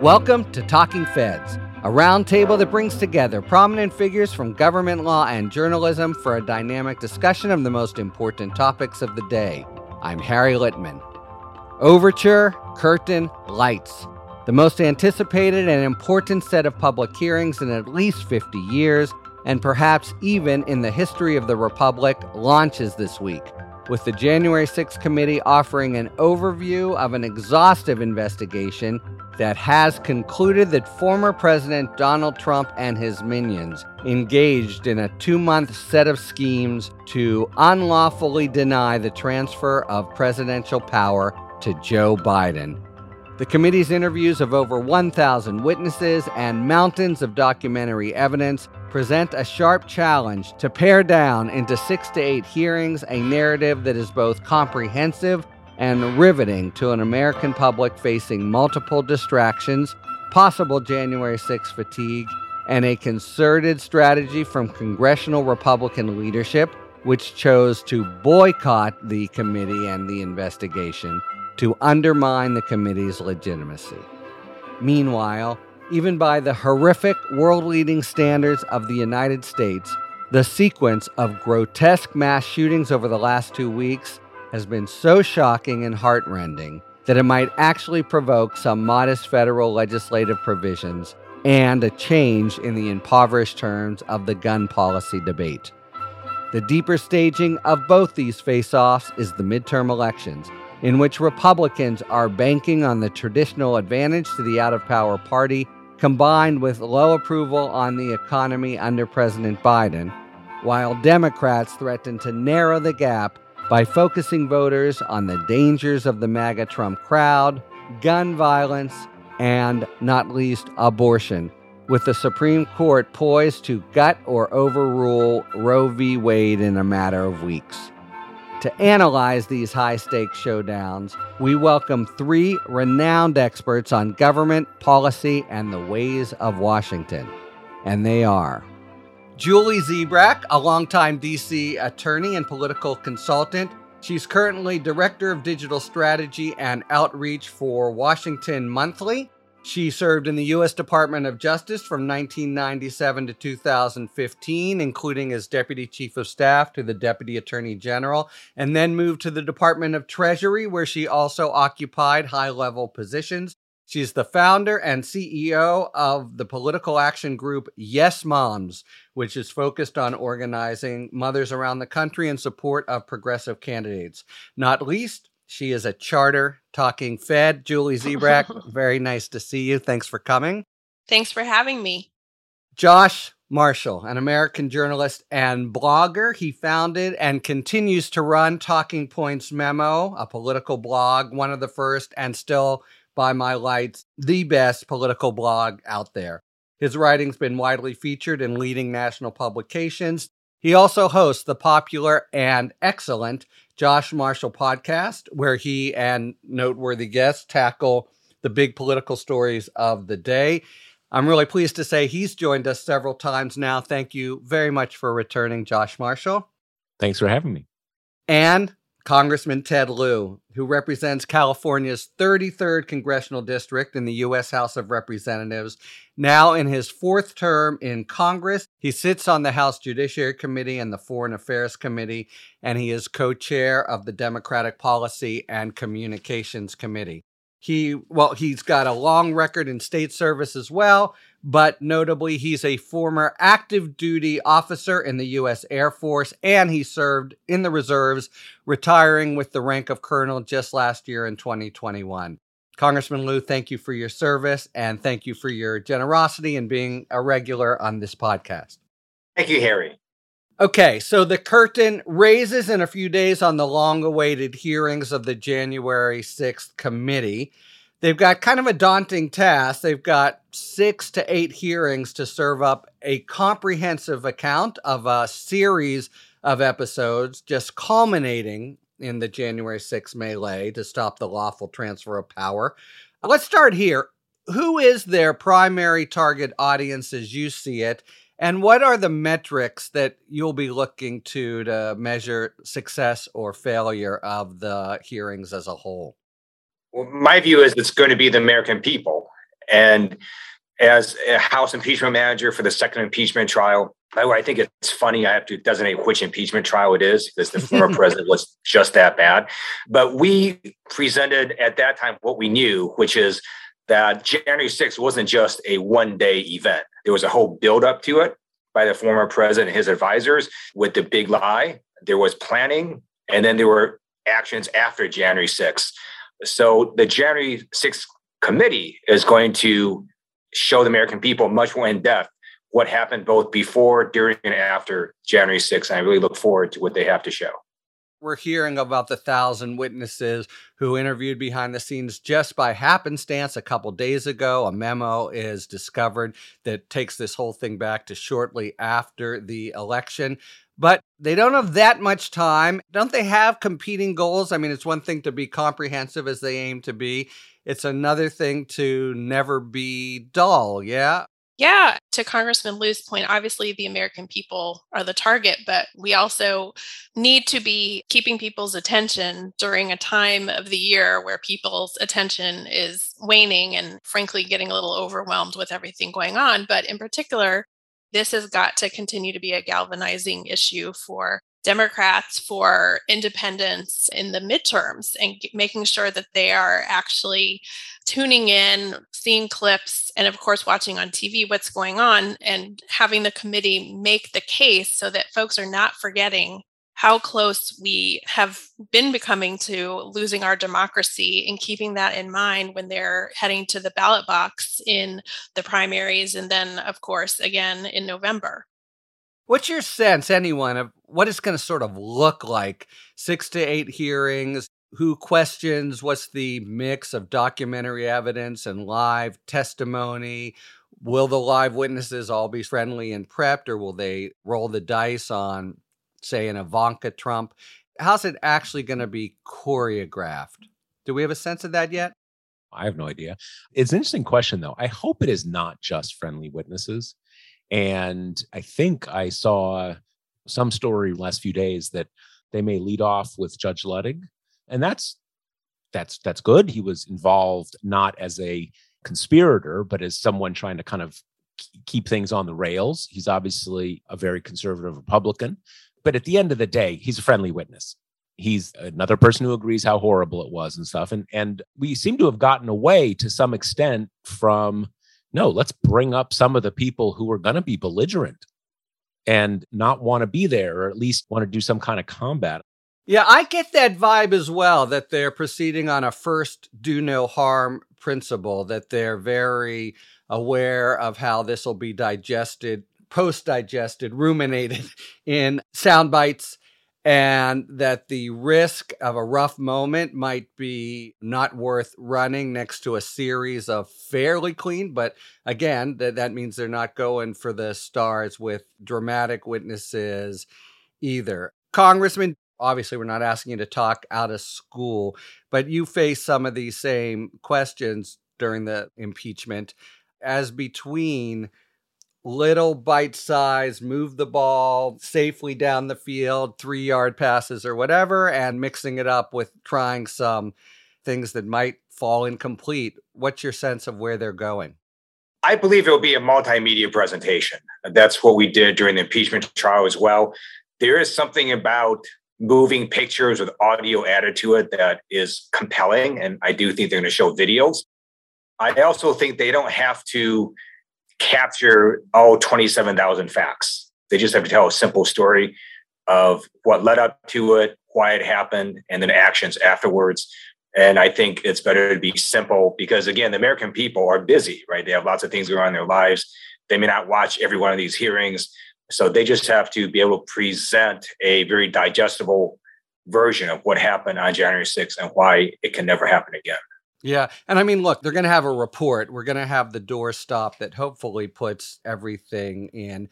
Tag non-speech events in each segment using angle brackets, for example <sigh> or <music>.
Welcome to Talking Feds, a roundtable that brings together prominent figures from government law and journalism for a dynamic discussion of the most important topics of the day. I'm Harry Litman. Overture, Curtain, Lights. The most anticipated and important set of public hearings in at least 50 years, and perhaps even in the history of the Republic, launches this week with the January 6th committee offering an overview of an exhaustive investigation that has concluded that former President Donald Trump and his minions engaged in a two month set of schemes to unlawfully deny the transfer of presidential power to Joe Biden. The committee's interviews of over 1,000 witnesses and mountains of documentary evidence present a sharp challenge to pare down into six to eight hearings a narrative that is both comprehensive and riveting to an American public facing multiple distractions, possible January 6 fatigue, and a concerted strategy from congressional Republican leadership, which chose to boycott the committee and the investigation to undermine the committee's legitimacy. Meanwhile, even by the horrific world leading standards of the United States, the sequence of grotesque mass shootings over the last two weeks has been so shocking and heartrending that it might actually provoke some modest federal legislative provisions and a change in the impoverished terms of the gun policy debate. The deeper staging of both these face offs is the midterm elections, in which Republicans are banking on the traditional advantage to the out of power party combined with low approval on the economy under President Biden, while Democrats threaten to narrow the gap by focusing voters on the dangers of the MAGA Trump crowd, gun violence, and, not least, abortion, with the Supreme Court poised to gut or overrule Roe v. Wade in a matter of weeks. To analyze these high stakes showdowns, we welcome three renowned experts on government, policy, and the ways of Washington. And they are Julie Zebrak, a longtime DC attorney and political consultant. She's currently Director of Digital Strategy and Outreach for Washington Monthly. She served in the U.S. Department of Justice from 1997 to 2015, including as Deputy Chief of Staff to the Deputy Attorney General, and then moved to the Department of Treasury, where she also occupied high level positions. She's the founder and CEO of the political action group Yes Moms, which is focused on organizing mothers around the country in support of progressive candidates. Not least, she is a charter talking Fed. Julie Zebrak, <laughs> very nice to see you. Thanks for coming. Thanks for having me. Josh Marshall, an American journalist and blogger. He founded and continues to run Talking Points Memo, a political blog, one of the first and still, by my lights, the best political blog out there. His writing's been widely featured in leading national publications. He also hosts the popular and excellent Josh Marshall podcast, where he and noteworthy guests tackle the big political stories of the day. I'm really pleased to say he's joined us several times now. Thank you very much for returning, Josh Marshall. Thanks for having me. And Congressman Ted Lieu, who represents California's 33rd congressional district in the U.S. House of Representatives. Now in his fourth term in Congress, he sits on the House Judiciary Committee and the Foreign Affairs Committee, and he is co chair of the Democratic Policy and Communications Committee. He, well, he's got a long record in state service as well, but notably, he's a former active duty officer in the U.S. Air Force and he served in the reserves, retiring with the rank of colonel just last year in 2021. Congressman Lieu, thank you for your service and thank you for your generosity and being a regular on this podcast. Thank you, Harry. Okay, so the curtain raises in a few days on the long awaited hearings of the January 6th committee. They've got kind of a daunting task. They've got six to eight hearings to serve up a comprehensive account of a series of episodes, just culminating in the January 6th melee to stop the lawful transfer of power. Let's start here. Who is their primary target audience as you see it? And what are the metrics that you'll be looking to to measure success or failure of the hearings as a whole? Well, my view is it's going to be the American people. And as a House impeachment manager for the second impeachment trial, I think it's funny. I have to designate which impeachment trial it is because the <laughs> former president was just that bad. But we presented at that time what we knew, which is that January 6th wasn't just a one day event. There was a whole buildup to it by the former president and his advisors with the big lie. There was planning, and then there were actions after January 6th. So the January 6th committee is going to show the American people much more in depth what happened both before, during, and after January 6th. And I really look forward to what they have to show. We're hearing about the thousand witnesses who interviewed behind the scenes just by happenstance a couple days ago. A memo is discovered that takes this whole thing back to shortly after the election. But they don't have that much time. Don't they have competing goals? I mean, it's one thing to be comprehensive as they aim to be, it's another thing to never be dull. Yeah. Yeah, to Congressman Lieu's point, obviously the American people are the target, but we also need to be keeping people's attention during a time of the year where people's attention is waning and frankly getting a little overwhelmed with everything going on. But in particular, this has got to continue to be a galvanizing issue for Democrats for independence in the midterms and making sure that they are actually tuning in, seeing clips, and of course, watching on TV what's going on and having the committee make the case so that folks are not forgetting how close we have been becoming to losing our democracy and keeping that in mind when they're heading to the ballot box in the primaries and then, of course, again in November. What's your sense, anyone, of what it's going to sort of look like? Six to eight hearings. Who questions? What's the mix of documentary evidence and live testimony? Will the live witnesses all be friendly and prepped, or will they roll the dice on, say, an Ivanka Trump? How's it actually going to be choreographed? Do we have a sense of that yet? I have no idea. It's an interesting question, though. I hope it is not just friendly witnesses. And I think I saw some story last few days that they may lead off with Judge Luttig, and that's that's that's good. He was involved not as a conspirator, but as someone trying to kind of keep things on the rails. He's obviously a very conservative Republican, but at the end of the day, he's a friendly witness. He's another person who agrees how horrible it was and stuff. And and we seem to have gotten away to some extent from no, let's bring up some of the people who are going to be belligerent and not want to be there, or at least want to do some kind of combat. Yeah, I get that vibe as well that they're proceeding on a first do no harm principle, that they're very aware of how this will be digested, post digested, ruminated <laughs> in sound bites and that the risk of a rough moment might be not worth running next to a series of fairly clean but again that, that means they're not going for the stars with dramatic witnesses either. Congressman obviously we're not asking you to talk out of school but you face some of these same questions during the impeachment. As between little bite size, move the ball safely down the field, three yard passes or whatever, and mixing it up with trying some things that might fall incomplete. What's your sense of where they're going? I believe it will be a multimedia presentation. That's what we did during the impeachment trial as well. There is something about moving pictures with audio added to it that is compelling. And I do think they're going to show videos. I also think they don't have to capture all 27,000 facts. They just have to tell a simple story of what led up to it, why it happened, and then actions afterwards. And I think it's better to be simple because, again, the American people are busy, right? They have lots of things going on in their lives. They may not watch every one of these hearings. So they just have to be able to present a very digestible version of what happened on January 6th and why it can never happen again. Yeah. And I mean, look, they're going to have a report. We're going to have the doorstop that hopefully puts everything in.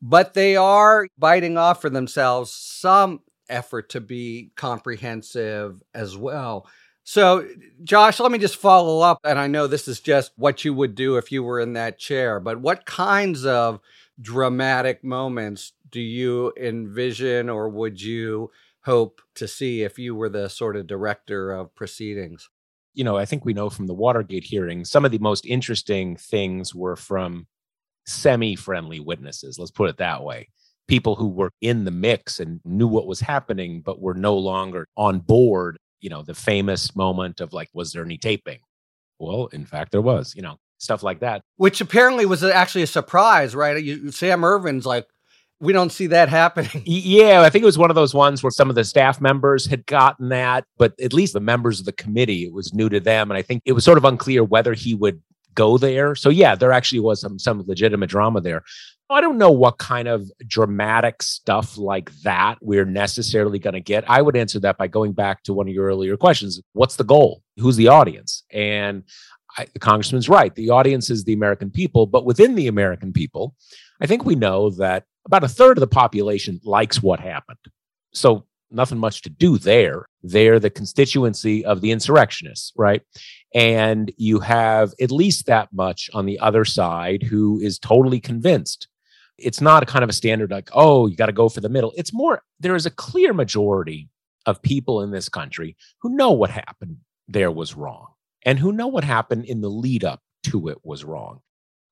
But they are biting off for themselves some effort to be comprehensive as well. So, Josh, let me just follow up. And I know this is just what you would do if you were in that chair, but what kinds of dramatic moments do you envision or would you hope to see if you were the sort of director of proceedings? You know, I think we know from the Watergate hearing, some of the most interesting things were from semi friendly witnesses. Let's put it that way. People who were in the mix and knew what was happening, but were no longer on board. You know, the famous moment of like, was there any taping? Well, in fact, there was, you know, stuff like that. Which apparently was actually a surprise, right? You, Sam Ervin's like, we don't see that happening. <laughs> Yeah, I think it was one of those ones where some of the staff members had gotten that, but at least the members of the committee, it was new to them. And I think it was sort of unclear whether he would go there. So yeah, there actually was some some legitimate drama there. I don't know what kind of dramatic stuff like that we're necessarily going to get. I would answer that by going back to one of your earlier questions. What's the goal? Who's the audience? And I, the congressman's right. The audience is the American people, but within the American people, I think we know that about a third of the population likes what happened. So nothing much to do there. They're the constituency of the insurrectionists, right? And you have at least that much on the other side who is totally convinced. It's not a kind of a standard like, oh, you got to go for the middle. It's more, there is a clear majority of people in this country who know what happened there was wrong and who know what happened in the lead up to it was wrong.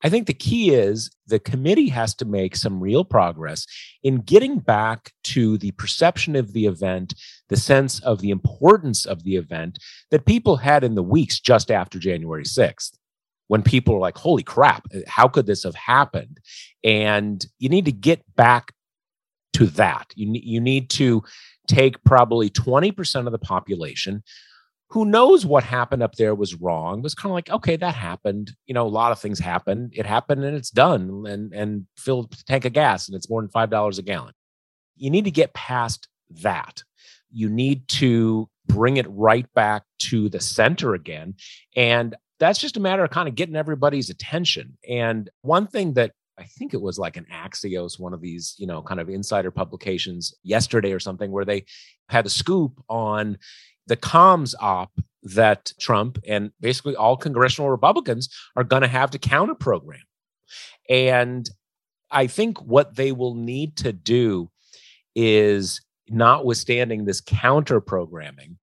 I think the key is the committee has to make some real progress in getting back to the perception of the event, the sense of the importance of the event that people had in the weeks just after January 6th. When people were like, holy crap, how could this have happened? And you need to get back to that. You, you need to take probably 20% of the population who knows what happened up there was wrong was kind of like okay that happened. You know a lot of things happen. It happened and it's done and and fill tank of gas and it's more than five dollars a gallon. You need to get past that. You need to bring it right back to the center again and that's just a matter of kind of getting everybody's attention. And one thing that I think it was like an Axios, one of these, you know, kind of insider publications yesterday or something, where they had a scoop on, the comms op that Trump and basically all congressional Republicans are going to have to counter program. And I think what they will need to do is, notwithstanding this counter programming,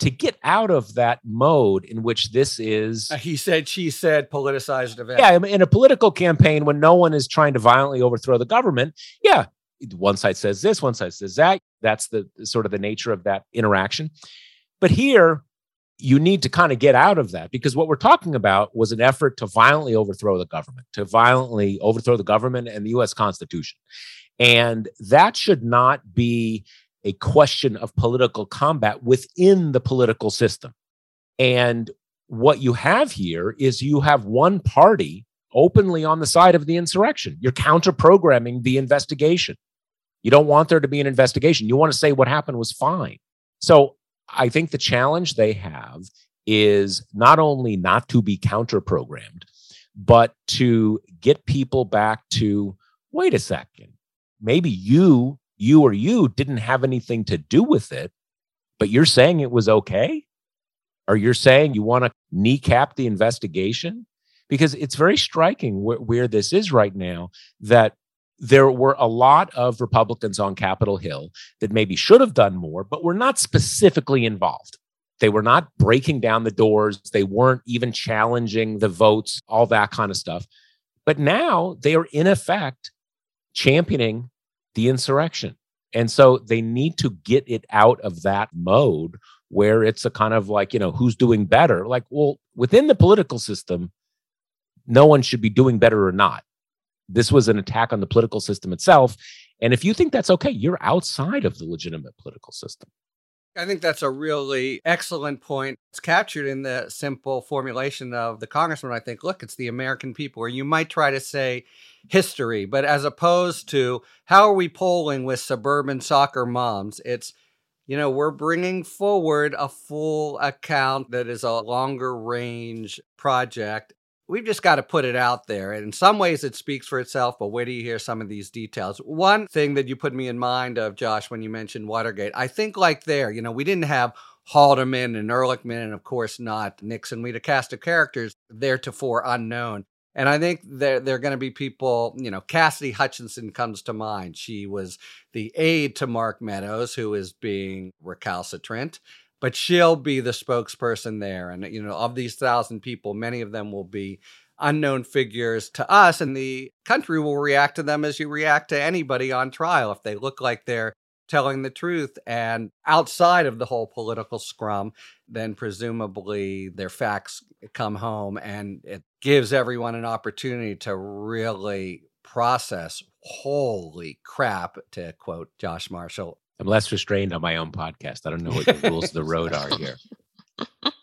to get out of that mode in which this is uh, he said she said politicized event yeah in a political campaign when no one is trying to violently overthrow the government yeah one side says this one side says that that's the sort of the nature of that interaction but here, you need to kind of get out of that because what we're talking about was an effort to violently overthrow the government, to violently overthrow the government and the US Constitution. And that should not be a question of political combat within the political system. And what you have here is you have one party openly on the side of the insurrection. You're counter programming the investigation. You don't want there to be an investigation. You want to say what happened was fine. So I think the challenge they have is not only not to be counter programmed, but to get people back to wait a second, maybe you, you or you didn't have anything to do with it, but you're saying it was okay? Or you're saying you want to kneecap the investigation? Because it's very striking where, where this is right now that there were a lot of Republicans on Capitol Hill that maybe should have done more, but were not specifically involved. They were not breaking down the doors. They weren't even challenging the votes, all that kind of stuff. But now they are, in effect, championing the insurrection. And so they need to get it out of that mode where it's a kind of like, you know, who's doing better? Like, well, within the political system, no one should be doing better or not this was an attack on the political system itself. And if you think that's okay, you're outside of the legitimate political system. I think that's a really excellent point. It's captured in the simple formulation of the congressman. I think, look, it's the American people, or you might try to say history, but as opposed to how are we polling with suburban soccer moms, it's you know, we're bringing forward a full account that is a longer range project we've just got to put it out there. And in some ways, it speaks for itself, but where do you hear some of these details? One thing that you put me in mind of, Josh, when you mentioned Watergate, I think like there, you know, we didn't have Haldeman and Ehrlichman, and of course not Nixon. We had a cast of characters theretofore unknown. And I think there, there are going to be people, you know, Cassidy Hutchinson comes to mind. She was the aide to Mark Meadows, who is being recalcitrant but she'll be the spokesperson there. And, you know, of these thousand people, many of them will be unknown figures to us, and the country will react to them as you react to anybody on trial. If they look like they're telling the truth and outside of the whole political scrum, then presumably their facts come home and it gives everyone an opportunity to really process holy crap, to quote Josh Marshall. I'm less restrained on my own podcast. I don't know what the rules of the road are <laughs> here.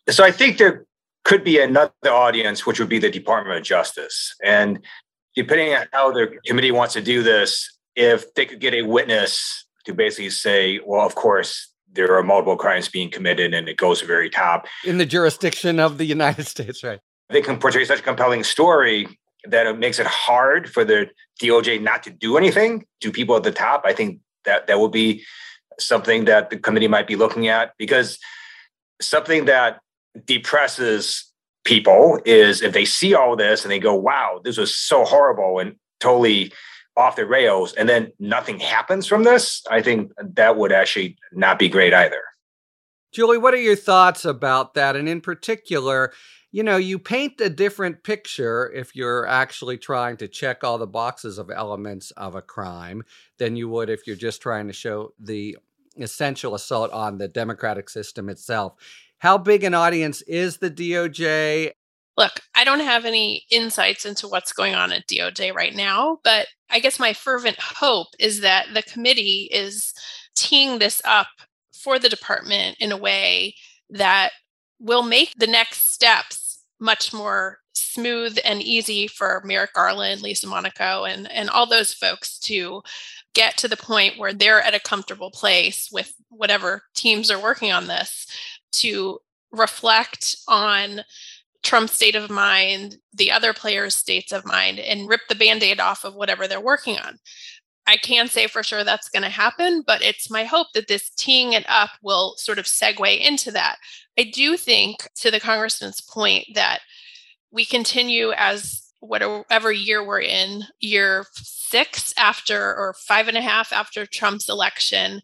So I think there could be another audience, which would be the Department of Justice. And depending on how the committee wants to do this, if they could get a witness to basically say, well, of course, there are multiple crimes being committed and it goes to the very top. In the jurisdiction of the United States, right? They can portray such a compelling story that it makes it hard for the DOJ not to do anything to people at the top. I think that that would be something that the committee might be looking at because something that depresses people is if they see all this and they go, wow, this was so horrible and totally off the rails, and then nothing happens from this, I think that would actually not be great either. Julie, what are your thoughts about that? And in particular, you know, you paint a different picture if you're actually trying to check all the boxes of elements of a crime than you would if you're just trying to show the essential assault on the democratic system itself. How big an audience is the DOJ? Look, I don't have any insights into what's going on at DOJ right now, but I guess my fervent hope is that the committee is teeing this up for the department in a way that will make the next steps much more smooth and easy for Merrick Garland, Lisa Monaco, and, and all those folks to get to the point where they're at a comfortable place with whatever teams are working on this to reflect on Trump's state of mind, the other players' states of mind, and rip the band aid off of whatever they're working on. I can't say for sure that's going to happen, but it's my hope that this teeing it up will sort of segue into that. I do think, to the congressman's point, that we continue as whatever year we're in, year six after or five and a half after Trump's election,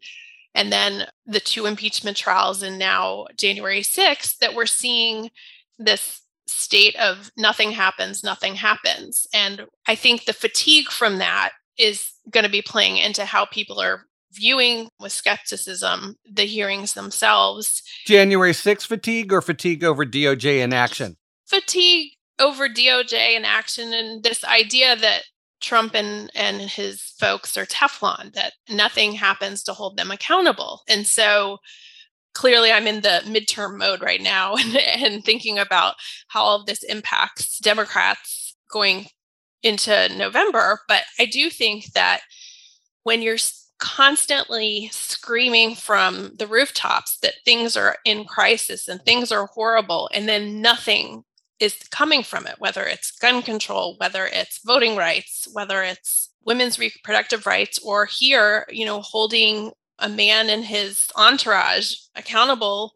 and then the two impeachment trials, and now January 6th, that we're seeing this state of nothing happens, nothing happens. And I think the fatigue from that is going to be playing into how people are viewing with skepticism the hearings themselves. January 6 fatigue or fatigue over DOJ inaction? Fatigue over DOJ inaction and this idea that Trump and, and his folks are Teflon, that nothing happens to hold them accountable. And so clearly I'm in the midterm mode right now <laughs> and, and thinking about how all of this impacts Democrats going into November. But I do think that when you're constantly screaming from the rooftops that things are in crisis and things are horrible, and then nothing is coming from it, whether it's gun control, whether it's voting rights, whether it's women's reproductive rights, or here, you know, holding a man and his entourage accountable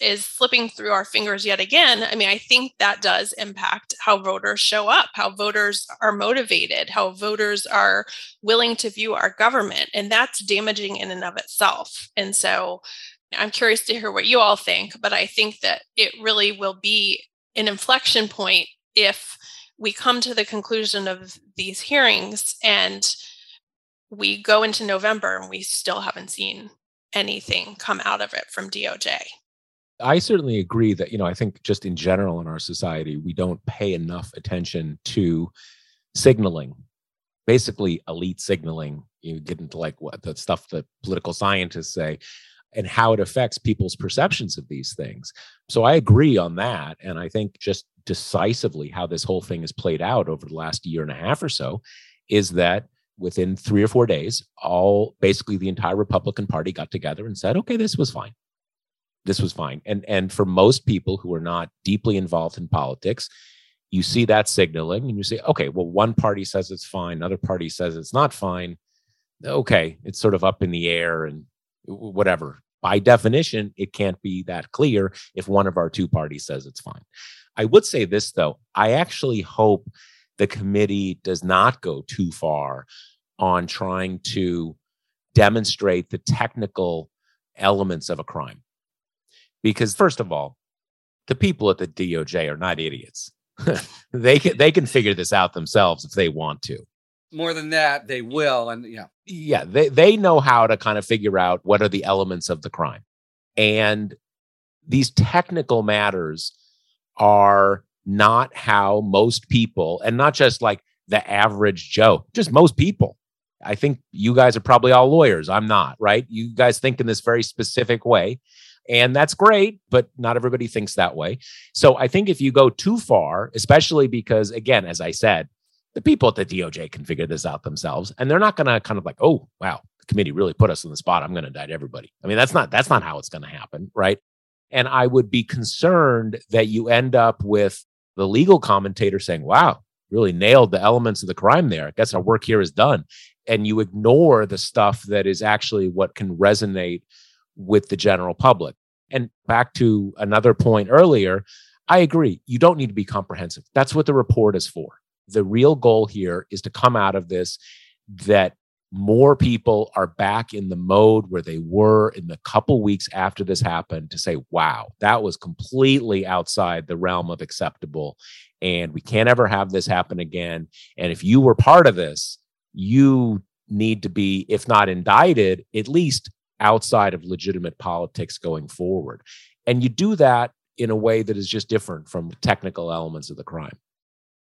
is slipping through our fingers yet again, I mean, I think that does impact how voters show up, how voters are motivated, how voters are willing to view our government. And that's damaging in and of itself. And so I'm curious to hear what you all think, but I think that it really will be an inflection point if we come to the conclusion of these hearings and we go into November and we still haven't seen anything come out of it from DOJ. I certainly agree that, you know, I think just in general in our society, we don't pay enough attention to signaling, basically elite signaling. You get into like what the stuff that political scientists say and how it affects people's perceptions of these things. So I agree on that. And I think just decisively how this whole thing has played out over the last year and a half or so is that within three or four days, all basically the entire Republican Party got together and said, okay, this was fine. This was fine. And and for most people who are not deeply involved in politics, you see that signaling and you say, okay, well, one party says it's fine, another party says it's not fine. Okay, it's sort of up in the air and whatever. By definition, it can't be that clear if one of our two parties says it's fine. I would say this, though. I actually hope the committee does not go too far on trying to demonstrate the technical elements of a crime. Because, first of all, the people at the DOJ are not idiots. <laughs> they can they can figure this out themselves if they want to. More than that, they will, and yeah, yeah, they they know how to kind of figure out what are the elements of the crime, and these technical matters are not how most people, and not just like the average Joe, just most people. I think you guys are probably all lawyers. I'm not, right? You guys think in this very specific way. And that's great, but not everybody thinks that way. So I think if you go too far, especially because, again, as I said, the people at the DOJ can figure this out themselves, and they're not going to kind of like, oh, wow, the committee really put us in the spot. I'm going to indict everybody. I mean, that's not that's not how it's going to happen, right? And I would be concerned that you end up with the legal commentator saying, wow, really nailed the elements of the crime there. I guess our work here is done. And you ignore the stuff that is actually what can resonate with the general public. And back to another point earlier, I agree. You don't need to be comprehensive. That's what the report is for. The real goal here is to come out of this that more people are back in the mode where they were in the couple weeks after this happened to say, wow, that was completely outside the realm of acceptable. And we can't ever have this happen again. And if you were part of this, you need to be, if not indicted, at least outside of legitimate politics going forward. And you do that in a way that is just different from technical elements of the crime.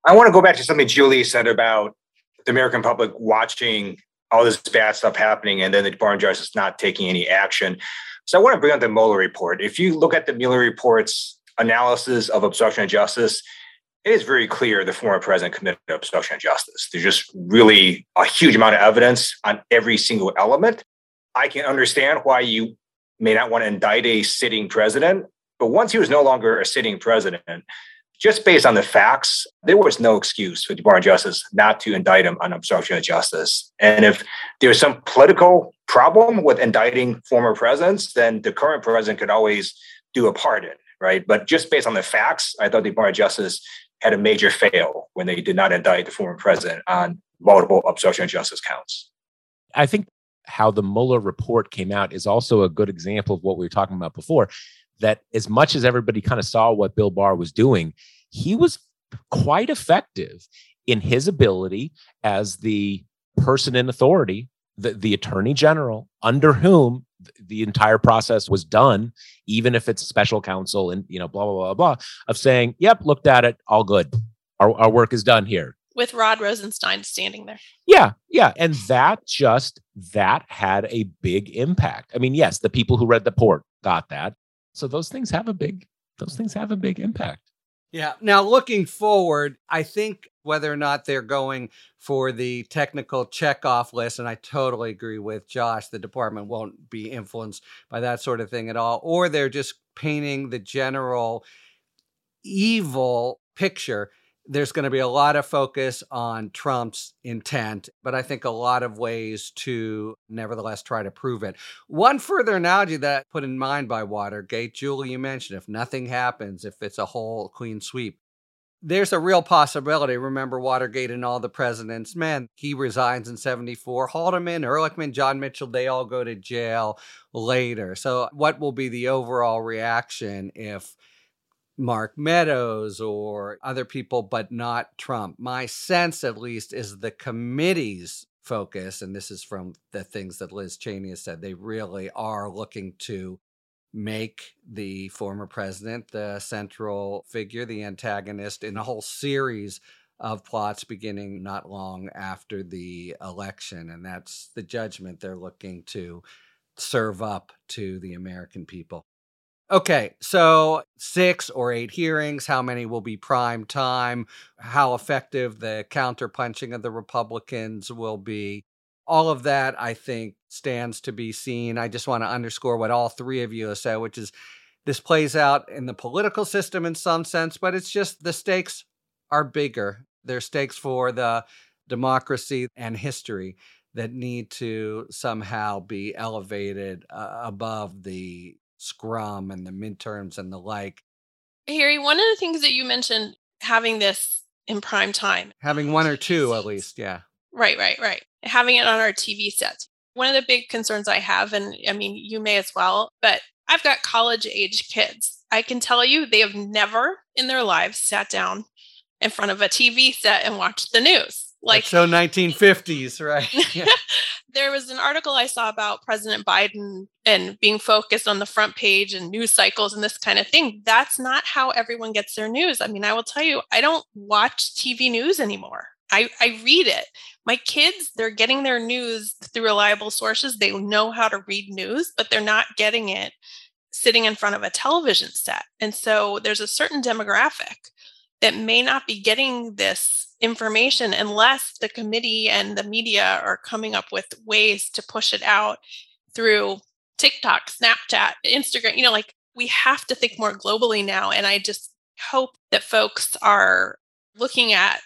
I want to go back to something Julie said about the American public watching all this bad stuff happening and then the Department of Justice not taking any action. So I want to bring up the Mueller report. If you look at the Mueller report's analysis of obstruction of justice, it is very clear the former president committed obstruction of justice. There's just really a huge amount of evidence on every single element. I can understand why you may not want to indict a sitting president, but once he was no longer a sitting president, just based on the facts, there was no excuse for the Department of Justice not to indict him on obstruction of justice. And if there's some political problem with indicting former presidents, then the current president could always do a pardon, right? But just based on the facts, I thought the Department of Justice had a major fail when they did not indict the former president on multiple obstruction of justice counts. I think how the Mueller report came out is also a good example of what we were talking about before that as much as everybody kind of saw what Bill Barr was doing, he was quite effective in his ability as the person in authority, the, the attorney general, under whom the entire process was done, even if it's special counsel and, you know, blah, blah, blah, blah, of saying, yep, looked at it, all good. Our, our work is done here. With Rod Rosenstein standing there. Yeah, yeah. And that just, that had a big impact. I mean, yes, the people who read the report got that. So those things have a big those things have a big impact. Yeah. Now looking forward, I think whether or not they're going for the technical check off list, and I totally agree with Josh, the department won't be influenced by that sort of thing at all, or they're just painting the general evil picture there's going to be a lot of focus on Trump's intent, but I think a lot of ways to nevertheless try to prove it. One further analogy that I put in mind by Watergate, Julie, you mentioned if nothing happens, if it's a whole clean sweep, there's a real possibility. Remember Watergate and all the presidents, man, he resigns in 74. Haldeman, Ehrlichman, John Mitchell, they all go to jail later. So, what will be the overall reaction if Mark Meadows or other people, but not Trump. My sense, at least, is the committee's focus, and this is from the things that Liz Cheney has said, they really are looking to make the former president the central figure, the antagonist in a whole series of plots beginning not long after the election. And that's the judgment they're looking to serve up to the American people. Okay, so six or eight hearings. How many will be prime time? How effective the counterpunching of the Republicans will be. All of that, I think, stands to be seen. I just want to underscore what all three of you have said, which is this plays out in the political system in some sense, but it's just the stakes are bigger. They're stakes for the democracy and history that need to somehow be elevated uh, above the scrum and the midterms and the like. Harry, one of the things that you mentioned having this in prime time. Having one or two at least, yeah. Right, right, right. Having it on our TV sets. One of the big concerns I have, and I mean, you may as well, but I've got college age kids. I can tell you they have never in their lives sat down in front of a TV set and watched the news. Like That's so 1950s, right? <laughs> Yeah. there was an article I saw about President Biden and being focused on the front page and news cycles and this kind of thing. That's not how everyone gets their news. I mean, I will tell you, I don't watch TV news anymore. I, I read it. My kids, they're getting their news through reliable sources. They know how to read news, but they're not getting it sitting in front of a television set. And so there's a certain demographic that may not be getting this information unless the committee and the media are coming up with ways to push it out through TikTok, Snapchat, Instagram. You know, like we have to think more globally now. And I just hope that folks are looking at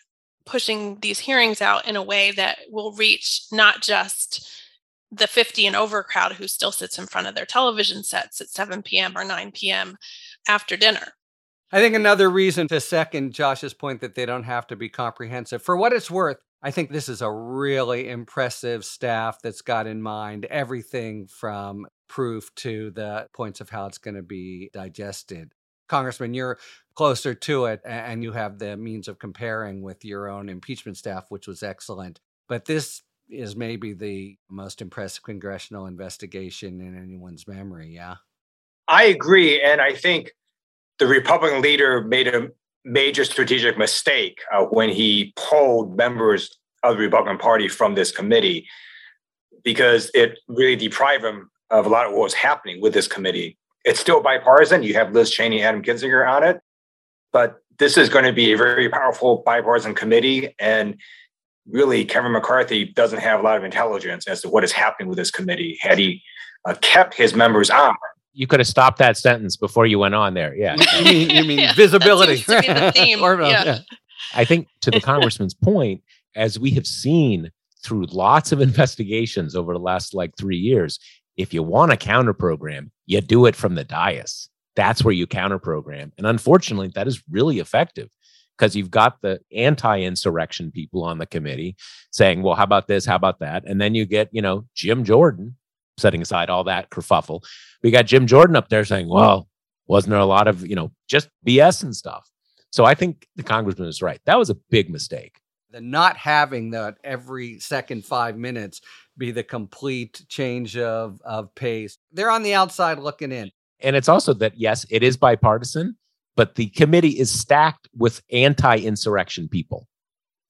pushing these hearings out in a way that will reach not just the 50 and over crowd who still sits in front of their television sets at 7 p.m. or 9 p.m. after dinner. I think another reason to second Josh's point that they don't have to be comprehensive, for what it's worth, I think this is a really impressive staff that's got in mind everything from proof to the points of how it's going to be digested. Congressman, you're closer to it and you have the means of comparing with your own impeachment staff, which was excellent. But this is maybe the most impressive congressional investigation in anyone's memory. Yeah. I agree. And I think the Republican leader made a major strategic mistake uh, when he pulled members of the Republican Party from this committee because it really deprived him of a lot of what was happening with this committee. It's still bipartisan. You have Liz Cheney, and Adam Kinzinger on it, but this is going to be a very powerful bipartisan committee. And really, Kevin McCarthy doesn't have a lot of intelligence as to what is happening with this committee. Had he uh, kept his members on, you could have stopped that sentence before you went on there. Yeah. you mean, you mean <laughs> yeah, visibility. <laughs> or, yeah. yeah. I think to the congressman's <laughs> point, as we have seen through lots of investigations over the last like three years, if you want a counter program, you do it from the dais. That's where you counter program. And unfortunately, that is really effective because you've got the anti-insurrection people on the committee saying, well, how about this? How about that? And then you get, you know, Jim Jordan, setting aside all that kerfuffle. We got Jim Jordan up there saying, well, wasn't there a lot of, you know, just BS and stuff? So I think the congressman is right. That was a big mistake. The not having that every second five minutes be the complete change of, of pace. They're on the outside looking in. And it's also that, yes, it is bipartisan, but the committee is stacked with anti insurrection people.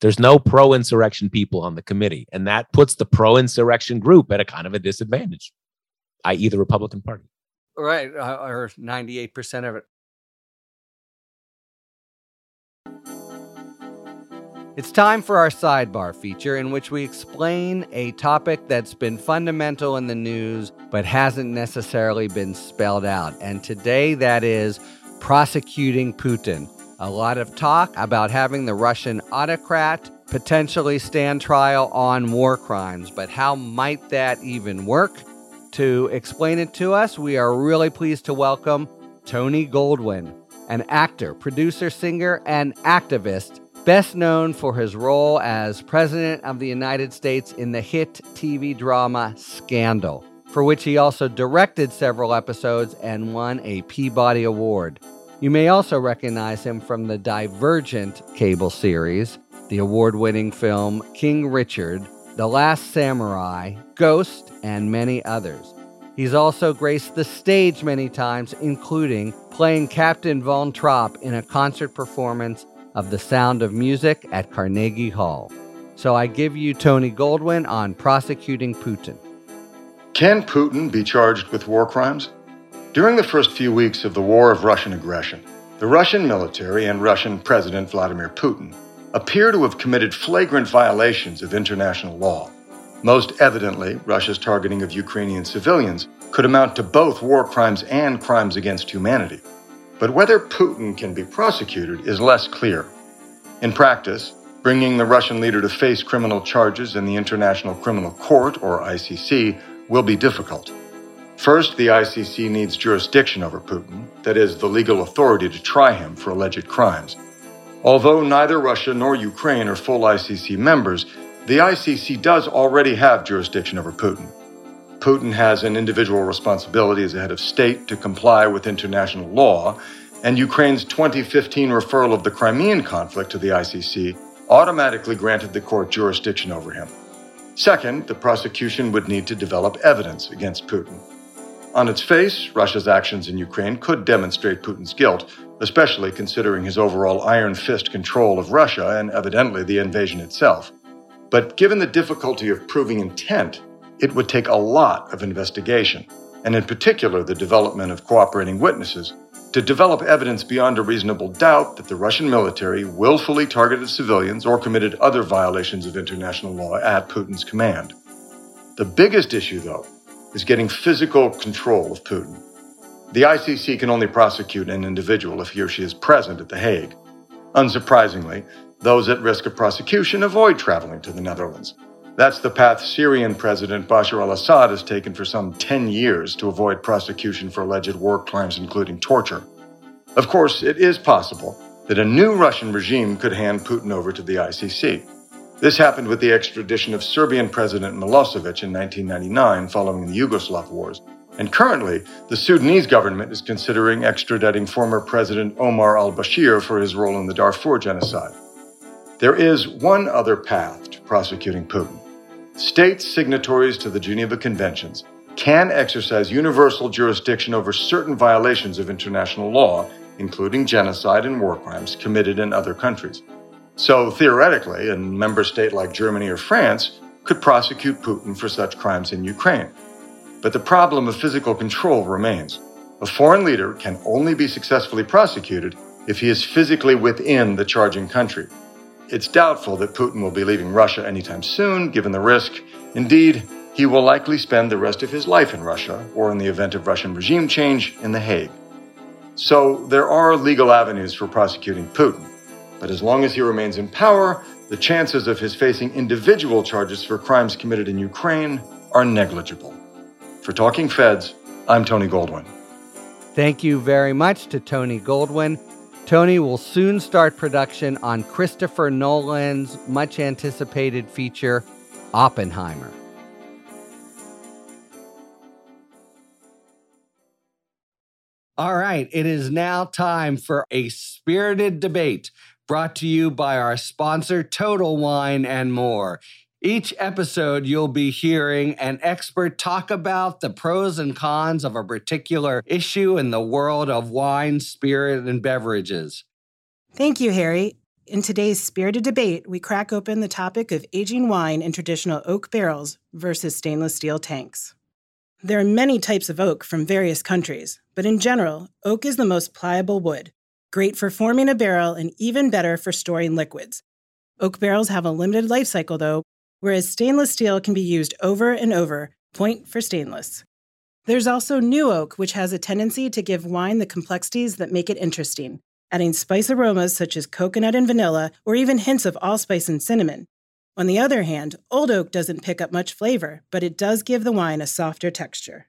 There's no pro insurrection people on the committee, and that puts the pro insurrection group at a kind of a disadvantage, i.e., the Republican Party. Right, uh, or 98% of it. It's time for our sidebar feature in which we explain a topic that's been fundamental in the news but hasn't necessarily been spelled out. And today that is prosecuting Putin a lot of talk about having the Russian autocrat potentially stand trial on war crimes, but how might that even work? To explain it to us, we are really pleased to welcome Tony Goldwyn, an actor, producer, singer, and activist, best known for his role as President of the United States in the hit TV drama Scandal, for which he also directed several episodes and won a Peabody Award. You may also recognize him from the Divergent cable series, the award winning film King Richard, The Last Samurai, Ghost, and many others. He's also graced the stage many times, including playing Captain Von Trapp in a concert performance of The Sound of Music at Carnegie Hall. So I give you Tony Goldwyn on prosecuting Putin. Can Putin be charged with war crimes? During the first few weeks of the war of Russian aggression, the Russian military and Russian President Vladimir Putin appear to have committed flagrant violations of international law. Most evidently, Russia's targeting of Ukrainian civilians could amount to both war crimes and crimes against humanity. But whether Putin can be prosecuted is less clear. In practice, bringing the Russian leader to face criminal charges in the International Criminal Court, or ICC, will be difficult. First, the ICC needs jurisdiction over Putin, that is, the legal authority to try him for alleged crimes. Although neither Russia nor Ukraine are full ICC members, the ICC does already have jurisdiction over Putin. Putin has an individual responsibility as a head of state to comply with international law, and Ukraine's 2015 referral of the Crimean conflict to the ICC automatically granted the court jurisdiction over him. Second, the prosecution would need to develop evidence against Putin. On its face, Russia's actions in Ukraine could demonstrate Putin's guilt, especially considering his overall iron fist control of Russia and evidently the invasion itself. But given the difficulty of proving intent, it would take a lot of investigation, and in particular the development of cooperating witnesses, to develop evidence beyond a reasonable doubt that the Russian military willfully targeted civilians or committed other violations of international law at Putin's command. The biggest issue, though, is getting physical control of Putin. The ICC can only prosecute an individual if he or she is present at The Hague. Unsurprisingly, those at risk of prosecution avoid traveling to the Netherlands. That's the path Syrian President Bashar al Assad has taken for some 10 years to avoid prosecution for alleged war crimes, including torture. Of course, it is possible that a new Russian regime could hand Putin over to the ICC. This happened with the extradition of Serbian President Milosevic in 1999 following the Yugoslav wars. And currently, the Sudanese government is considering extraditing former President Omar al Bashir for his role in the Darfur genocide. There is one other path to prosecuting Putin. States signatories to the Geneva Conventions can exercise universal jurisdiction over certain violations of international law, including genocide and war crimes committed in other countries. So, theoretically, a member state like Germany or France could prosecute Putin for such crimes in Ukraine. But the problem of physical control remains. A foreign leader can only be successfully prosecuted if he is physically within the charging country. It's doubtful that Putin will be leaving Russia anytime soon, given the risk. Indeed, he will likely spend the rest of his life in Russia, or in the event of Russian regime change, in The Hague. So there are legal avenues for prosecuting Putin, but as long as he remains in power, the chances of his facing individual charges for crimes committed in Ukraine are negligible. For Talking Feds, I'm Tony Goldwyn. Thank you very much to Tony Goldwyn. Tony will soon start production on Christopher Nolan's much anticipated feature, Oppenheimer. All right, it is now time for a spirited debate brought to you by our sponsor, Total Wine and More. Each episode, you'll be hearing an expert talk about the pros and cons of a particular issue in the world of wine, spirit, and beverages. Thank you, Harry. In today's spirited debate, we crack open the topic of aging wine in traditional oak barrels versus stainless steel tanks. There are many types of oak from various countries, but in general, oak is the most pliable wood, great for forming a barrel and even better for storing liquids. Oak barrels have a limited life cycle, though, whereas stainless steel can be used over and over, point for stainless. There's also new oak, which has a tendency to give wine the complexities that make it interesting, adding spice aromas such as coconut and vanilla, or even hints of allspice and cinnamon. On the other hand, old oak doesn't pick up much flavor, but it does give the wine a softer texture.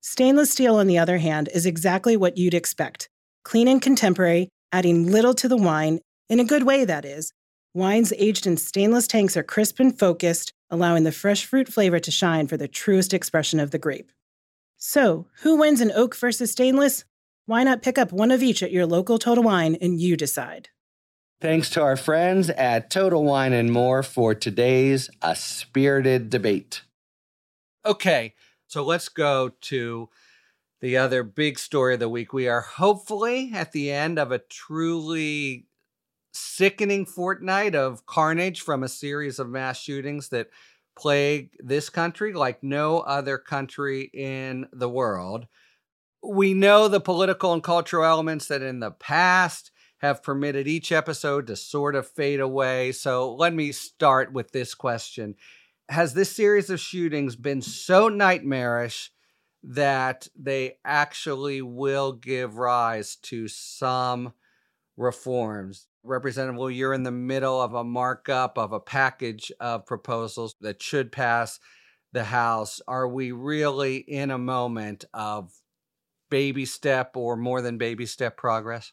Stainless steel, on the other hand, is exactly what you'd expect clean and contemporary, adding little to the wine, in a good way, that is, Wines aged in stainless tanks are crisp and focused, allowing the fresh fruit flavor to shine for the truest expression of the grape. So, who wins in oak versus stainless? Why not pick up one of each at your local Total Wine and you decide? Thanks to our friends at Total Wine and More for today's A Spirited Debate. Okay, so let's go to the other big story of the week. We are hopefully at the end of a truly sickening fortnight of carnage from a series of mass shootings that plague this country like no other country in the world. We know the political and cultural elements that in the past have permitted each episode to sort of fade away. So let me start with this question Has this series of shootings been so nightmarish that they actually will give rise to some reforms? Representative, well, you're in the middle of a markup of a package of proposals that should pass the House. Are we really in a moment of baby step or more than baby step progress?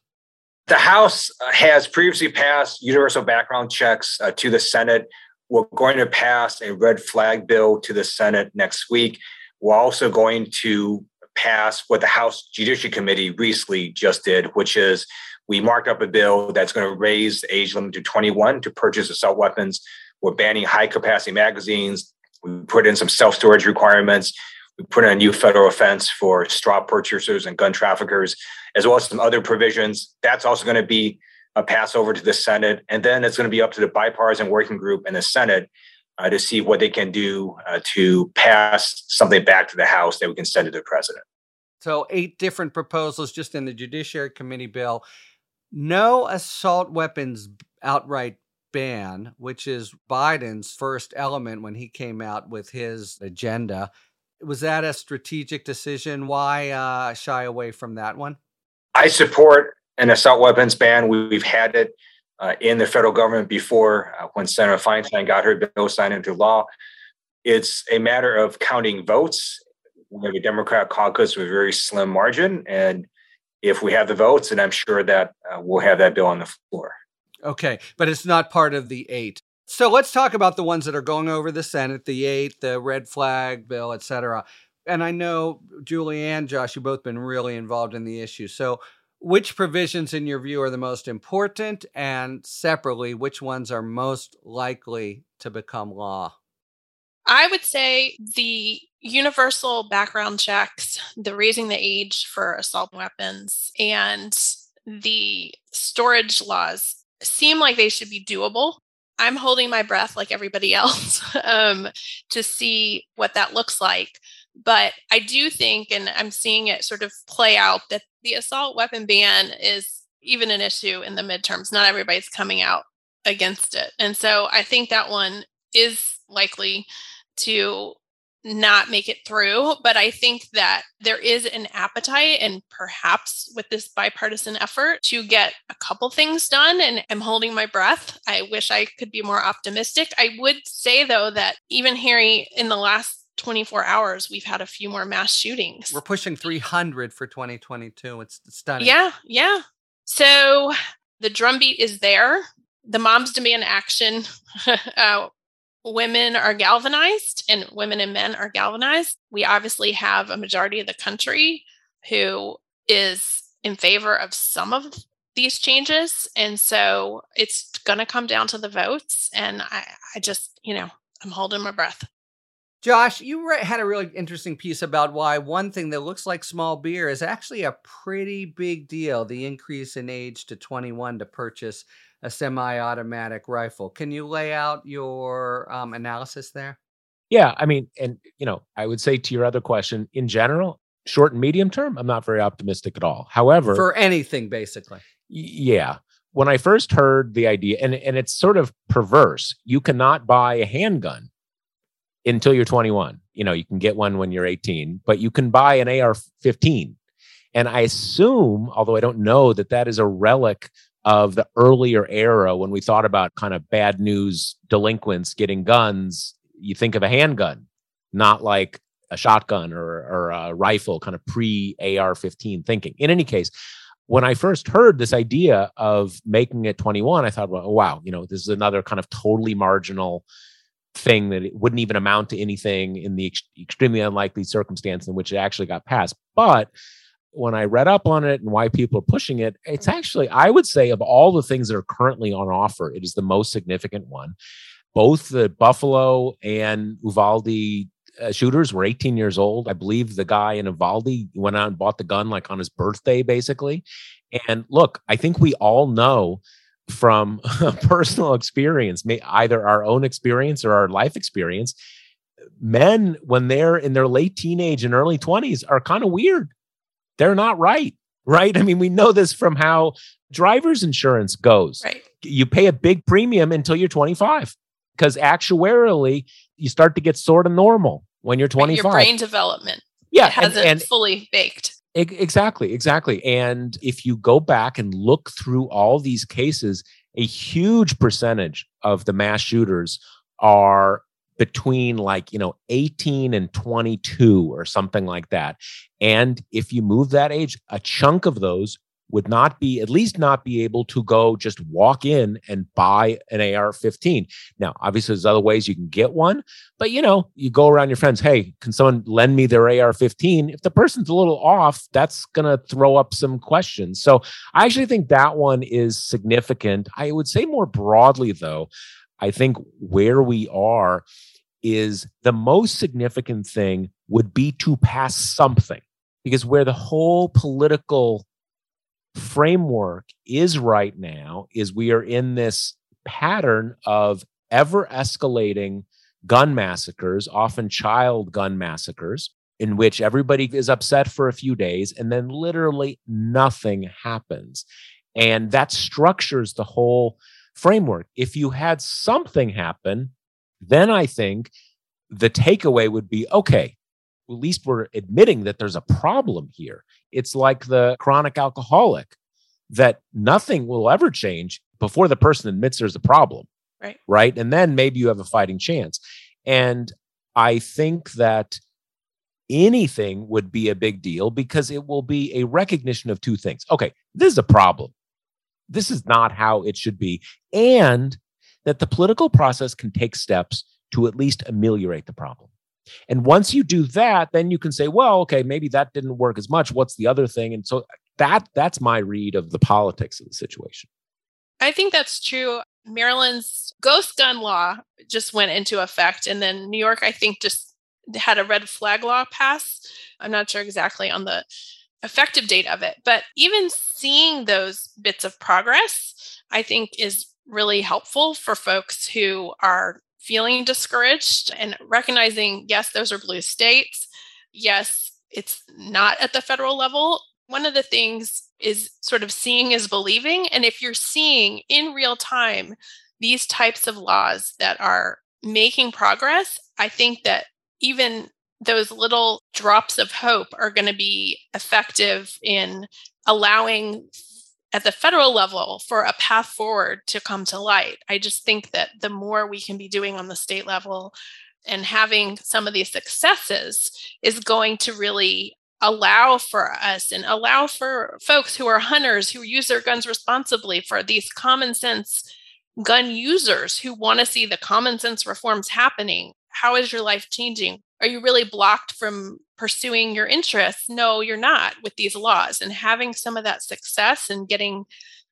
The House has previously passed universal background checks uh, to the Senate. We're going to pass a red flag bill to the Senate next week. We're also going to pass what the House Judiciary Committee recently just did, which is we marked up a bill that's going to raise the age limit to 21 to purchase assault weapons. We're banning high capacity magazines. We put in some self storage requirements. We put in a new federal offense for straw purchasers and gun traffickers, as well as some other provisions. That's also going to be a pass over to the Senate. And then it's going to be up to the bipartisan working group in the Senate uh, to see what they can do uh, to pass something back to the House that we can send to the president. So, eight different proposals just in the Judiciary Committee bill. No assault weapons outright ban, which is Biden's first element when he came out with his agenda. Was that a strategic decision? Why uh, shy away from that one? I support an assault weapons ban. We've had it uh, in the federal government before uh, when Senator Feinstein got her bill signed into law. It's a matter of counting votes. We have a Democrat caucus with a very slim margin. And if we have the votes, and I'm sure that uh, we'll have that bill on the floor. Okay, but it's not part of the eight. So let's talk about the ones that are going over the Senate, the eight, the red flag bill, et cetera. And I know Julianne, Josh, you've both been really involved in the issue. So which provisions in your view are the most important and separately which ones are most likely to become law? I would say the universal background checks the raising the age for assault weapons and the storage laws seem like they should be doable. I'm holding my breath like everybody <laughs> else um, to see what that looks like but I do think, and I'm seeing it sort of play out, that the assault weapon ban is even an issue in the midterms. Not everybody's coming out against it. And so I think that one is likely to not make it through. But I think that there is an appetite and perhaps with this bipartisan effort to get a couple things done. And I'm holding my breath. I wish I could be more optimistic. I would say, though, that even Harry, in the last 24 hours, we've had a few more mass shootings. We're pushing 300 for 2022. It's stunning. Yeah, yeah. So the drumbeat is there. The moms demand action. <laughs> uh, women are galvanized, and women and men are galvanized. We obviously have a majority of the country who is in favor of some of these changes. And so it's going to come down to the votes. And I, I just, you know, I'm holding my breath. Josh, you had a really interesting piece about why one thing that looks like small beer is actually a pretty big deal the increase in age to 21 to purchase a semi automatic rifle. Can you lay out your um, analysis there? Yeah. I mean, and, you know, I would say to your other question, in general, short and medium term, I'm not very optimistic at all. However, for anything, basically. yeah. When I first heard the idea, and, and it's sort of perverse, you cannot buy a handgun until you're 21. You know, you can get one when you're 18, but you can buy an AR 15. And I assume, although I don't know, that that is a relic of the earlier era when we thought about kind of bad news delinquents getting guns. You think of a handgun, not like a shotgun or, or a rifle, kind of pre AR 15 thinking. In any case, when I first heard this idea of making it 21, I thought, well, wow, you know, this is another kind of totally marginal thing that it wouldn't even amount to anything in the ex- extremely unlikely circumstance in which it actually got passed. But when I read up on it and why people are pushing it, it's actually, I would say, of all the things that are currently on offer, it is the most significant one. Both the Buffalo and Uvalde uh, shooters were 18 years old. I believe the guy in Uvalde went out and bought the gun like on his birthday, basically. And look, I think we all know from <laughs> personal experience, may either our own experience or our life experience, men, when they're in their late teenage and early 20s, are kind of weird. They're not right. Right. <laughs> I mean, we know this from how driver's insurance goes. Right. You pay a big premium until you're 25 because actuarially you start to get sort of normal when you're 25. Your brain development. Yeah. It hasn't and, and, fully baked. Exactly, exactly. And if you go back and look through all these cases, a huge percentage of the mass shooters are between like, you know, 18 and 22 or something like that. And if you move that age, a chunk of those would not be at least not be able to go just walk in and buy an AR-15. Now, obviously, there's other ways you can get one, but you know, you go around your friends, hey, can someone lend me their AR-15? If the person's a little off, that's gonna throw up some questions. So I actually think that one is significant. I would say more broadly, though, I think where we are is the most significant thing would be to pass something because where the whole political framework is right now is we are in this pattern of ever escalating gun massacres, often child gun massacres, in which everybody is upset for a few days and then literally nothing happens. And that structures the whole framework. If you had something happen, then I think the takeaway would be okay, at least we're admitting that there's a problem here. It's like the chronic alcoholic that nothing will ever change before the person admits there's a problem. Right. Right. And then maybe you have a fighting chance. And I think that anything would be a big deal because it will be a recognition of two things. Okay, this is a problem. This is not how it should be. And that the political process can take steps to at least ameliorate the problem. And once you do that, then you can say, well, okay, maybe that didn't work as much. What's the other thing? And so that that's my read of the politics of the situation. I think that's true. Maryland's ghost gun law just went into effect. And then New York, I think, just had a red flag law pass. I'm not sure exactly on the effective date of it, but even seeing those bits of progress, I think is really helpful for folks who are feeling discouraged and recognizing yes, those are blue states. Yes, it's not at the federal level. One of the things is sort of seeing is believing. And if you're seeing in real time these types of laws that are making progress, I think that even those little drops of hope are going to be effective in allowing at the federal level for a path forward to come to light. I just think that the more we can be doing on the state level and having some of these successes is going to really allow for us and allow for folks who are hunters who use their guns responsibly for these common sense gun users who want to see the common sense reforms happening. How is your life changing? Are you really blocked from pursuing your interests? No, you're not with these laws. And having some of that success and getting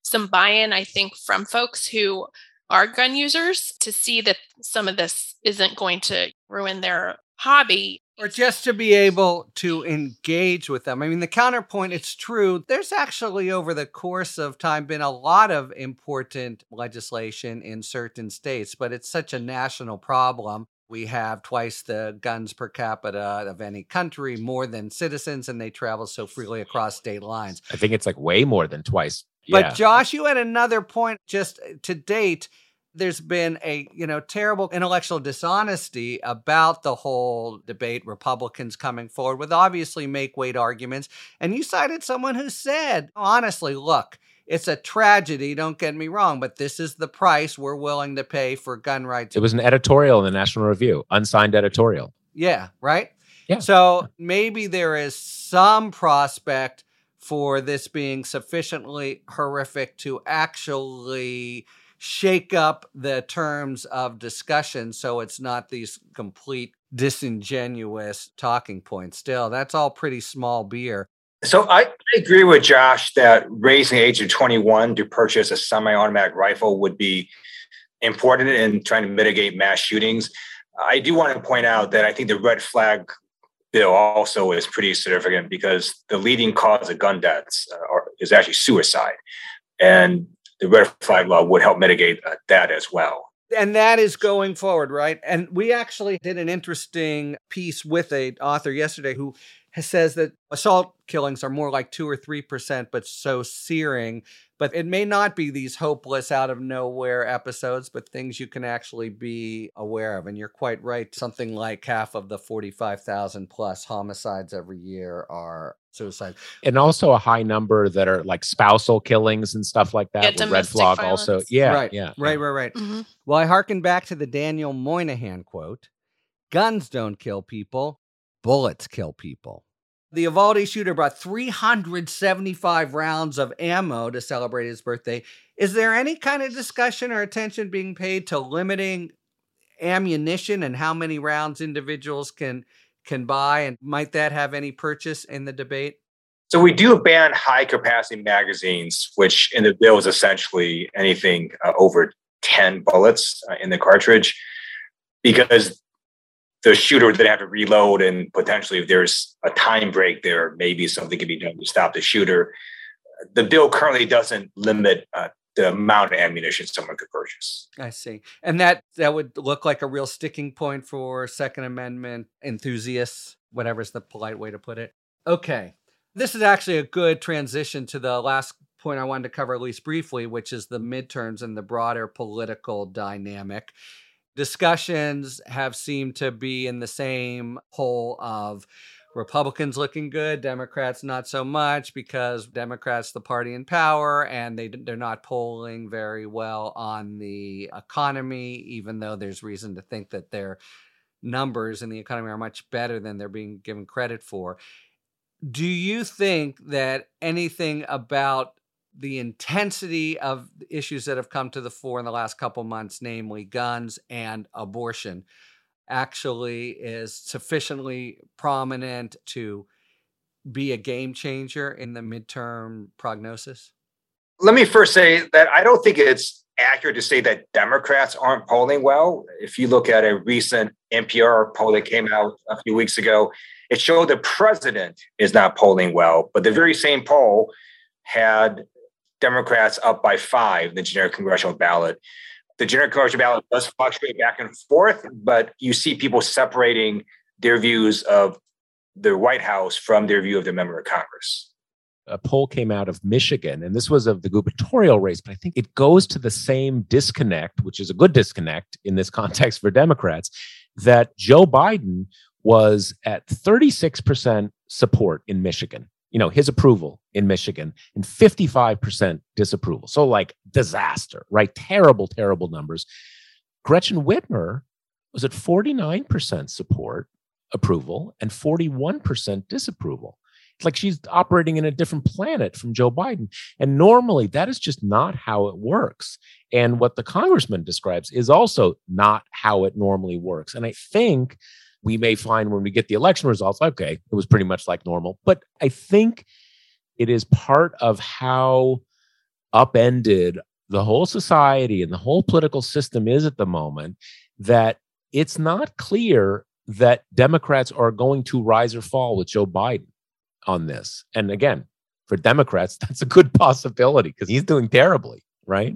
some buy in, I think, from folks who are gun users to see that some of this isn't going to ruin their hobby. Or just to be able to engage with them. I mean, the counterpoint, it's true. There's actually, over the course of time, been a lot of important legislation in certain states, but it's such a national problem we have twice the guns per capita of any country, more than citizens, and they travel so freely across state lines. I think it's like way more than twice. But yeah. Josh, you had another point just uh, to date. There's been a you know terrible intellectual dishonesty about the whole debate. Republicans coming forward with obviously make weight arguments, and you cited someone who said, honestly, look, it's a tragedy, don't get me wrong, but this is the price we're willing to pay for gun rights. It was an editorial in the National Review, unsigned editorial. Yeah, right? Yeah. So maybe there is some prospect for this being sufficiently horrific to actually shake up the terms of discussion so it's not these complete disingenuous talking points. Still, that's all pretty small beer. So I, agree with Josh that raising the age of 21 to purchase a semi-automatic rifle would be important in trying to mitigate mass shootings. I do want to point out that I think the red flag bill also is pretty significant because the leading cause of gun deaths are, is actually suicide, and the red flag law would help mitigate uh, that as well. And that is going forward, right? And we actually did an interesting piece with a author yesterday who says that assault killings are more like two or three percent, but so searing. But it may not be these hopeless, out of nowhere episodes, but things you can actually be aware of. And you're quite right. Something like half of the 45,000 plus homicides every year are suicide. And also a high number that are like spousal killings and stuff like that. Yeah, Red Flag violence. also. Yeah. Right. Yeah. Right, right, right. Mm-hmm. Well, I hearken back to the Daniel Moynihan quote guns don't kill people, bullets kill people. The Uvalde shooter brought 375 rounds of ammo to celebrate his birthday. Is there any kind of discussion or attention being paid to limiting ammunition and how many rounds individuals can can buy and might that have any purchase in the debate? So we do ban high capacity magazines, which in the bill is essentially anything uh, over 10 bullets uh, in the cartridge because the shooter then have to reload and potentially if there's a time break there, maybe something can be done to stop the shooter. The bill currently doesn't limit uh, the amount of ammunition someone could purchase. I see. And that that would look like a real sticking point for Second Amendment enthusiasts, whatever's the polite way to put it. Okay. This is actually a good transition to the last point I wanted to cover, at least briefly, which is the midterms and the broader political dynamic. Discussions have seemed to be in the same hole of Republicans looking good, Democrats not so much because Democrats the party in power and they they're not polling very well on the economy even though there's reason to think that their numbers in the economy are much better than they're being given credit for. Do you think that anything about the intensity of issues that have come to the fore in the last couple months, namely guns and abortion, actually is sufficiently prominent to be a game changer in the midterm prognosis? Let me first say that I don't think it's accurate to say that Democrats aren't polling well. If you look at a recent NPR poll that came out a few weeks ago, it showed the president is not polling well, but the very same poll had Democrats up by five, in the generic congressional ballot. The generic congressional ballot does fluctuate back and forth, but you see people separating their views of the White House from their view of the member of Congress. A poll came out of Michigan, and this was of the gubernatorial race, but I think it goes to the same disconnect, which is a good disconnect in this context for Democrats, that Joe Biden was at 36% support in Michigan you know, his approval in Michigan and 55% disapproval. So, like, disaster, right? Terrible, terrible numbers. Gretchen Whitmer was at 49% support approval and 41% disapproval. It's like she's operating in a different planet from Joe Biden. And normally that is just not how it works. And what the congressman describes is also not how it normally works. And I think we may find when we get the election results, okay, it was pretty much like normal. But I think it is part of how upended the whole society and the whole political system is at the moment that it's not clear that Democrats are going to rise or fall with Joe Biden on this. And again, for Democrats, <laughs> that's a good possibility because he's doing terribly, right?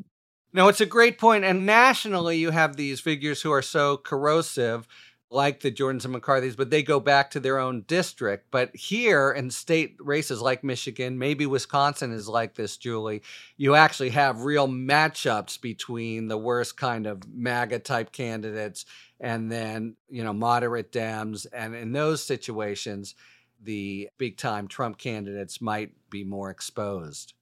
No, it's a great point. And nationally, you have these figures who are so corrosive like the Jordans and McCarthy's, but they go back to their own district. But here in state races like Michigan, maybe Wisconsin is like this, Julie, you actually have real matchups between the worst kind of MAGA type candidates and then, you know, moderate Dems. And in those situations, the big time Trump candidates might be more exposed.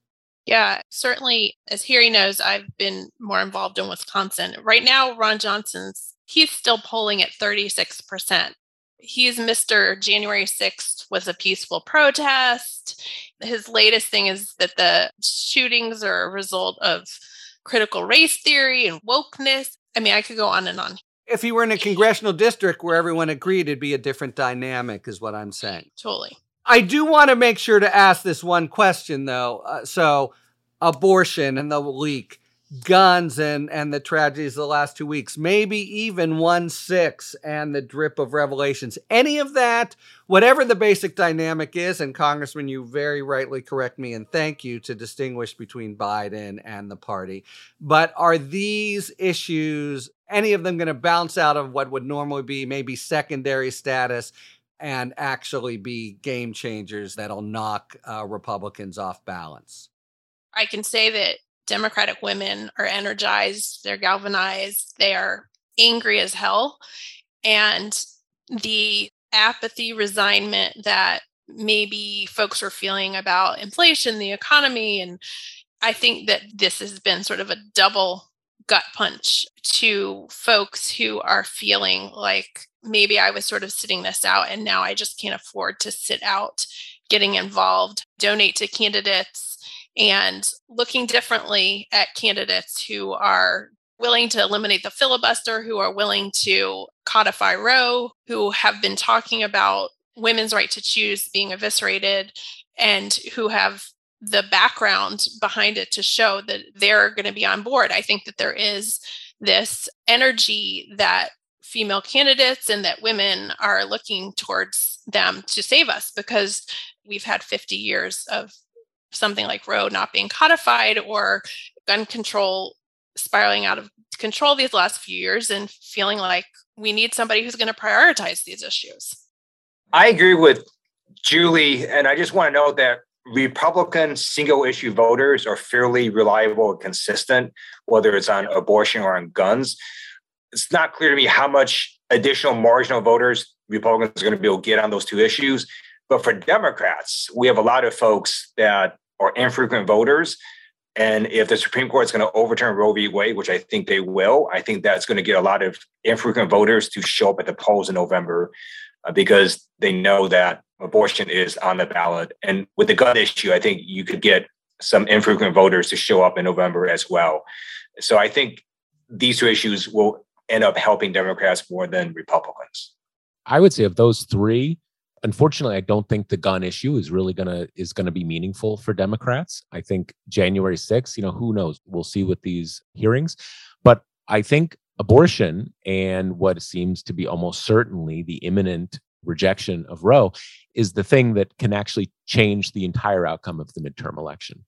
Yeah, certainly, as Harry knows, I've been more involved in Wisconsin. Right now, Ron Johnson's he's still polling at 36%. He's Mr. January 6th was a peaceful protest. His latest thing is that the shootings are a result of critical race theory and wokeness. I mean, I could go on and on. If he were in a congressional district where everyone agreed, it'd be a different dynamic, is what I'm saying. Totally. I do want to make sure to ask this one question, though. Uh, so, abortion and the leak guns and and the tragedies of the last two weeks maybe even one six and the drip of revelations. Any of that whatever the basic dynamic is and congressman you very rightly correct me and thank you to distinguish between biden and the party. But are these issues any of them going to bounce out of what would normally be maybe secondary status and actually be game changers that'll knock uh, republicans off balance? I can say that Democratic women are energized, they're galvanized, they are angry as hell. And the apathy, resignment that maybe folks were feeling about inflation, the economy, and I think that this has been sort of a double gut punch to folks who are feeling like maybe I was sort of sitting this out and now I just can't afford to sit out getting involved, donate to candidates, and looking differently at candidates who are willing to eliminate the filibuster, who are willing to codify Roe, who have been talking about women's right to choose being eviscerated, and who have the background behind it to show that they're going to be on board. I think that there is this energy that female candidates and that women are looking towards them to save us because we've had 50 years of something like Roe not being codified or gun control spiraling out of control these last few years and feeling like we need somebody who's going to prioritize these issues. I agree with Julie, and I just want to note that Republican single issue voters are fairly reliable and consistent, whether it's on abortion or on guns. It's not clear to me how much additional marginal voters Republicans are going to be able to get on those two issues. But for Democrats, we have a lot of folks that are infrequent voters. And if the Supreme Court is going to overturn Roe v. Wade, which I think they will, I think that's going to get a lot of infrequent voters to show up at the polls in November uh, because they know that abortion is on the ballot. And with the gun issue, I think you could get some infrequent voters to show up in November as well. So I think these two issues will end up helping Democrats more than Republicans. I would say of those three, unfortunately, I don't think the gun issue is really gonna is gonna be meaningful for Democrats. I think January 6th, you know, who knows? We'll see with these hearings. But I think abortion and what seems to be almost certainly the imminent rejection of Roe is the thing that can actually change the entire outcome of the midterm election.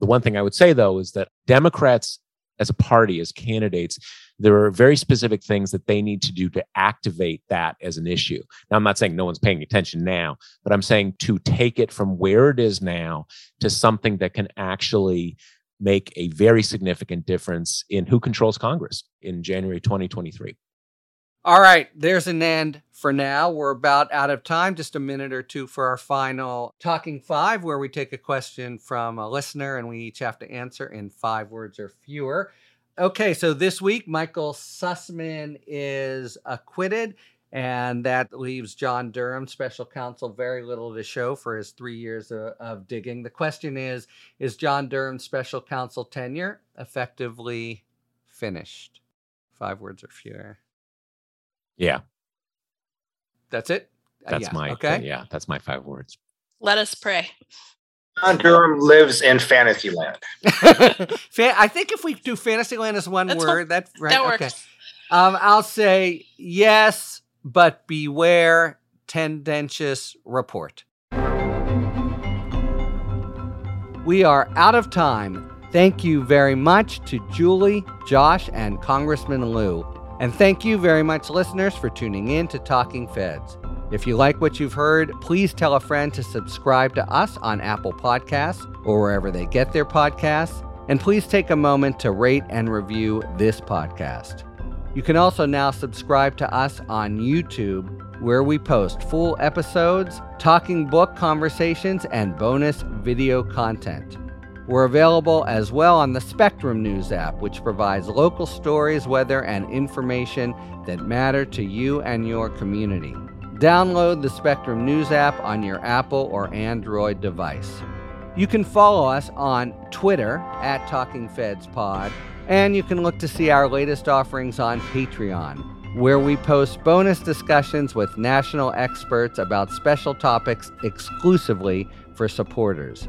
The one thing I would say, though, is that Democrats as a party, as candidates, there are very specific things that they need to do to activate that as an issue. Now, I'm not saying no one's paying attention now, but I'm saying to take it from where it is now to something that can actually make a very significant difference in who controls Congress in January 2023. All right, there's an end for now. We're about out of time. Just a minute or two for our final Talking Five, where we take a question from a listener and we each have to answer in five words or fewer. Okay, so this week, Michael Sussman is acquitted, and that leaves John Durham, special counsel, very little to show for his three years of, of digging. The question is Is John Durham's special counsel tenure effectively finished? Five words or fewer. Yeah. That's it? Uh, that's yeah. my okay. Yeah, that's my five words. Let us pray. John Durham lives in Fantasyland. <laughs> I think if we do Fantasyland as one that's word, that right. That works. Okay. Um, I'll say yes, but beware tendentious report. We are out of time. Thank you very much to Julie, Josh, and Congressman Lieu. And thank you very much, listeners, for tuning in to Talking Feds. If you like what you've heard, please tell a friend to subscribe to us on Apple Podcasts or wherever they get their podcasts. And please take a moment to rate and review this podcast. You can also now subscribe to us on YouTube, where we post full episodes, talking book conversations, and bonus video content. We're available as well on the Spectrum News app, which provides local stories, weather, and information that matter to you and your community. Download the Spectrum News app on your Apple or Android device. You can follow us on Twitter at TalkingFedsPod, and you can look to see our latest offerings on Patreon, where we post bonus discussions with national experts about special topics exclusively for supporters.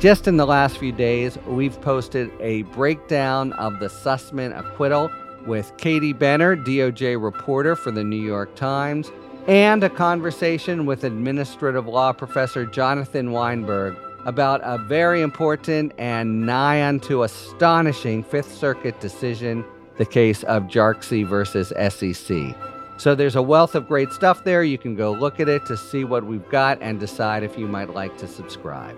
Just in the last few days, we've posted a breakdown of the Sussman acquittal with Katie Benner, DOJ reporter for the New York Times, and a conversation with administrative law professor Jonathan Weinberg about a very important and nigh unto astonishing Fifth Circuit decision, the case of Jarkesy versus SEC. So there's a wealth of great stuff there. You can go look at it to see what we've got and decide if you might like to subscribe.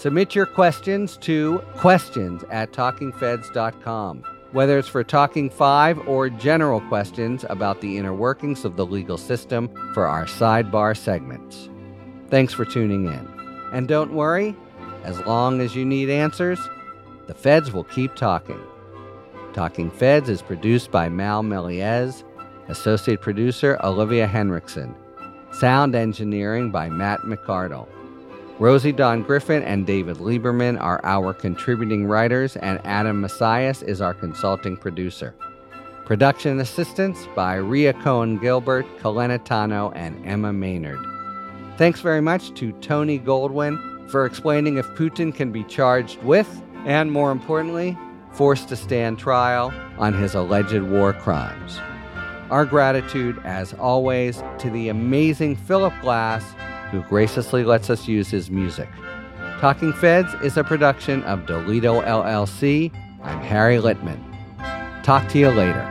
Submit your questions to questions at talkingfeds.com. Whether it's for Talking 5 or general questions about the inner workings of the legal system for our sidebar segments. Thanks for tuning in. And don't worry, as long as you need answers, the feds will keep talking. Talking Feds is produced by Mal Meliez, associate producer Olivia Henriksen, sound engineering by Matt McArdle. Rosie Don Griffin and David Lieberman are our contributing writers, and Adam Messias is our consulting producer. Production assistance by Ria Cohen Gilbert, Kalena Tano, and Emma Maynard. Thanks very much to Tony Goldwyn for explaining if Putin can be charged with, and more importantly, forced to stand trial on his alleged war crimes. Our gratitude, as always, to the amazing Philip Glass who graciously lets us use his music. Talking Feds is a production of Dolito LLC. I'm Harry Litman. Talk to you later.